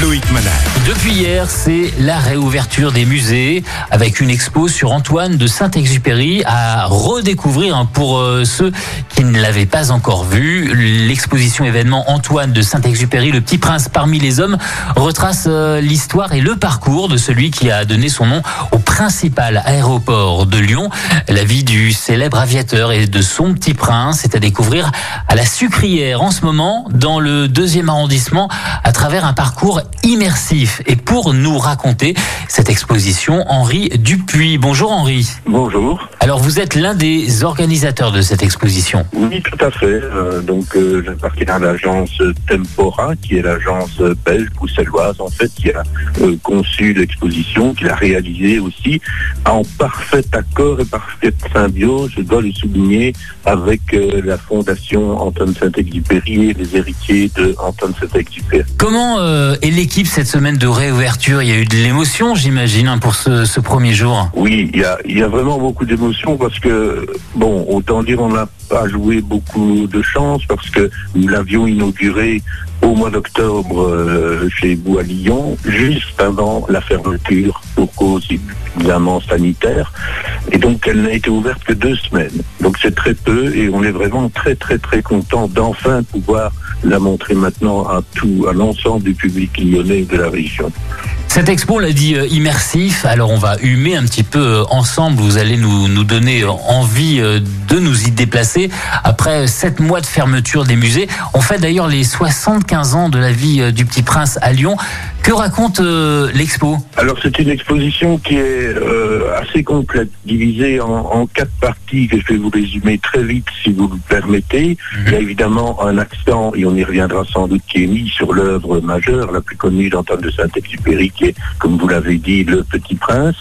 Loïc Manal. Depuis hier, c'est la réouverture des musées avec une expo sur Antoine de Saint-Exupéry à redécouvrir hein, pour euh, ceux qui ne l'avaient pas encore vu. L'exposition événement Antoine de Saint-Exupéry, le petit prince parmi les hommes, retrace euh, l'histoire et le parcours de celui qui a donné son nom au principal aéroport de Lyon. La vie du célèbre aviateur et de son petit prince est à découvrir à la Sucrière en ce moment dans le deuxième arrondissement à travers un parcours immersif. Et pour nous raconter cette exposition, Henri Dupuis. Bonjour Henri. Bonjour. Alors vous êtes l'un des organisateurs de cette exposition. Oui, tout à fait. Euh, donc, euh, j'appartiens à l'agence Tempora, qui est l'agence belge bruxelloise, en fait, qui a euh, conçu l'exposition, qui l'a réalisée aussi en parfait accord et parfaite symbiose, je dois le souligner, avec euh, la fondation Antoine Saint-Exupéry et les héritiers de Antoine Saint-Exupéry. Comment euh, est l'équipe cette semaine de réouverture? Il y a eu de l'émotion, j'imagine, hein, pour ce, premier jour. Oui, il y a, vraiment beaucoup d'émotions parce que, bon, autant dire on n'a pas joué beaucoup de chance parce que nous l'avions inauguré au mois d'octobre euh, chez vous à Lyon, juste avant la fermeture pour cause évidemment sanitaire. Et donc elle n'a été ouverte que deux semaines. Donc c'est très peu et on est vraiment très très très content d'enfin pouvoir la montrer maintenant à tout, à l'ensemble du public lyonnais de la région. Cette expo, on l'a dit, euh, immersif. Alors on va humer un petit peu euh, ensemble. Vous allez nous, nous donner euh, envie de nous y déplacer. Après sept mois de fermeture des musées, on fait d'ailleurs les 75 ans de la vie du petit prince à Lyon. Que raconte euh, l'expo? Alors c'est une exposition qui est euh, assez complète, divisée en, en quatre parties que je vais vous résumer très vite si vous le permettez. Il y a évidemment un accent, et on y reviendra sans doute, qui est mis sur l'œuvre majeure, la plus connue d'Antoine de Saint-Exupéry, qui est, comme vous l'avez dit, Le Petit Prince.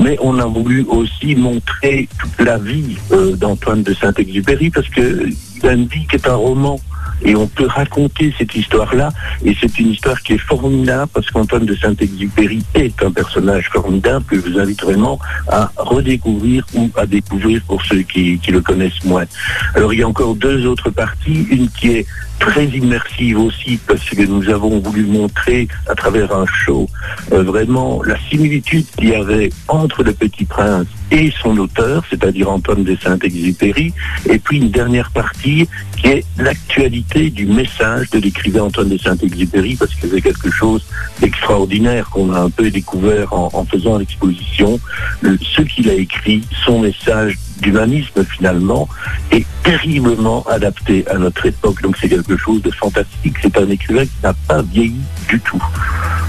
Mais on a voulu aussi montrer toute la vie euh, d'Antoine de Saint-Exupéry, parce que une vie qui est un roman. Et on peut raconter cette histoire-là, et c'est une histoire qui est formidable parce qu'Antoine de Saint-Exupéry est un personnage formidable que je vous invite vraiment à redécouvrir ou à découvrir pour ceux qui, qui le connaissent moins. Alors il y a encore deux autres parties, une qui est très immersive aussi parce que nous avons voulu montrer à travers un show euh, vraiment la similitude qu'il y avait entre le Petit Prince et son auteur, c'est-à-dire Antoine de Saint-Exupéry, et puis une dernière partie qui est l'actualité du message de l'écrivain Antoine de Saint-Exupéry, parce que c'est quelque chose d'extraordinaire qu'on a un peu découvert en, faisant l'exposition. Le- Ce qu'il a écrit, son message d'humanisme finalement, est terriblement adapté à notre époque. Donc c'est quelque chose de fantastique. C'est un écrivain qui n'a pas vieilli du tout.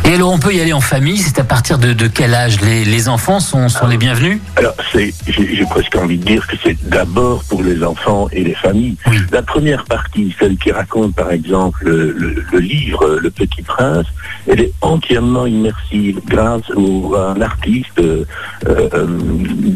Et alors on peut y aller en famille. C'est à partir de, de quel âge les, les enfants sont, sont les bienvenus Alors, c'est, j'ai, j'ai presque envie de dire que c'est d'abord pour les enfants et les familles. Oui. La première partie, celle qui raconte par exemple le, le- le livre Le Petit Prince, elle est entièrement immersive grâce au, à un artiste, euh, euh,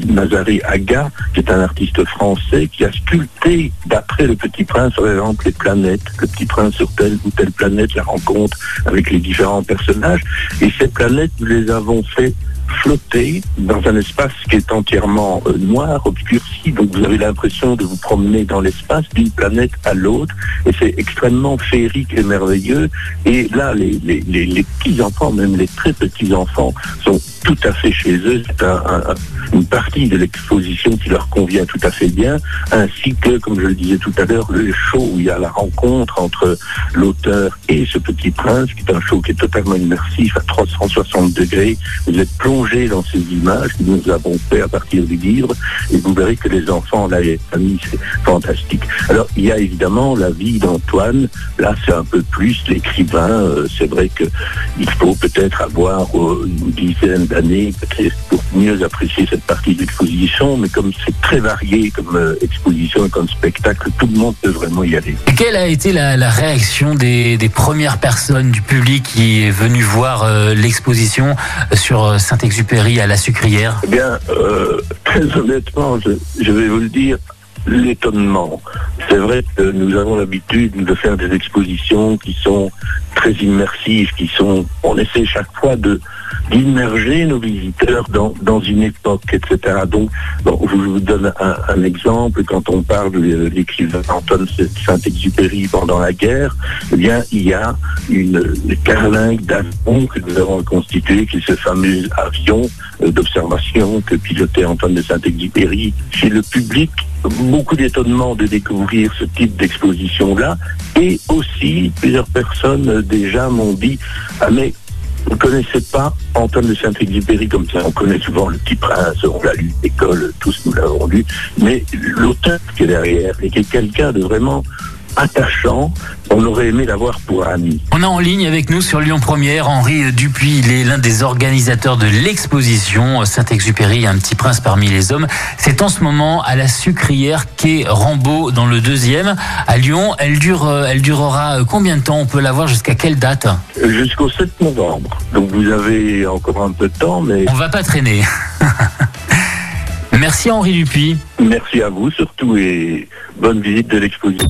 Nazaré Aga, qui est un artiste français qui a sculpté d'après Le Petit Prince, par exemple, les planètes. Le Petit Prince sur telle ou telle planète, la rencontre avec les différents personnages. Et ces planètes, nous les avons fait flotter dans un espace qui est entièrement euh, noir, obscurci, donc vous avez l'impression de vous promener dans l'espace d'une planète à l'autre, et c'est extrêmement féerique et merveilleux. Et là, les, petits-enfants, même les très petits-enfants, sont tout à fait chez eux. C'est un- un- un- une partie de l'exposition qui leur convient tout à fait bien, ainsi que, comme je le disais tout à l'heure, le show où il y a la rencontre entre l'auteur et ce petit prince, qui est un show qui est totalement immersif à 360 degrés. Vous êtes plongé dans ces images que nous avons fait à partir du livre, et vous verrez que les enfants, là, les familles, c'est fantastique. Alors, il y a évidemment la vie d'Antoine. Là, c'est un peu plus l'écrivain. Euh, c'est vrai que il faut peut-être avoir euh, une dizaine d'années, peut-être pour mieux apprécier cette partie de l'exposition, mais comme c'est très varié comme euh, exposition et comme spectacle, tout le monde peut vraiment y aller. Et quelle a été la, la réaction des, des premières personnes du public qui est venu voir euh, l'exposition sur euh, Saint-Exupéry à la Sucrière? Eh bien, très honnêtement, je, je vais vous le dire, l'étonnement. c'est vrai que nous avons l'habitude de faire des expositions qui sont très immersives, qui sont, on essaie chaque fois d'immerger nos visiteurs dans, une époque, etc. Donc, je vous donne un, exemple. Quand on parle de l'écrivain Antoine Saint-Exupéry pendant la guerre, eh bien, il y a une carlingue d'avion que nous avons constitué, qui est ce fameux avion euh, d'observation que pilotait Antoine de Saint-Exupéry. Chez le public, beaucoup d'étonnement de découvrir ce type d'exposition-là. Et aussi, plusieurs personnes déjà m'ont dit, ah mais vous ne connaissez pas Antoine de Saint-Exupéry comme ça. On connaît souvent Le Petit Prince, on l'a lu, l'école, tous nous l'avons lu. Mais l'auteur qui est derrière, et qui est quelqu'un de vraiment attachant. On aurait aimé l'avoir pour ami. On a en ligne avec nous sur Lyon Première Henri Dupuis. Il est l'un des organisateurs de l'exposition Saint-Exupéry, un petit prince parmi les hommes. C'est en ce moment à la sucrière quai Rambaud dans le deuxième à Lyon. Elle dure, euh, elle durera combien de temps? On peut la voir jusqu'à quelle date? Jusqu'au 7 novembre. Donc vous avez encore un peu de temps, mais on va pas traîner. Merci Henri Dupuis. Merci à vous surtout et bonne visite de l'exposition.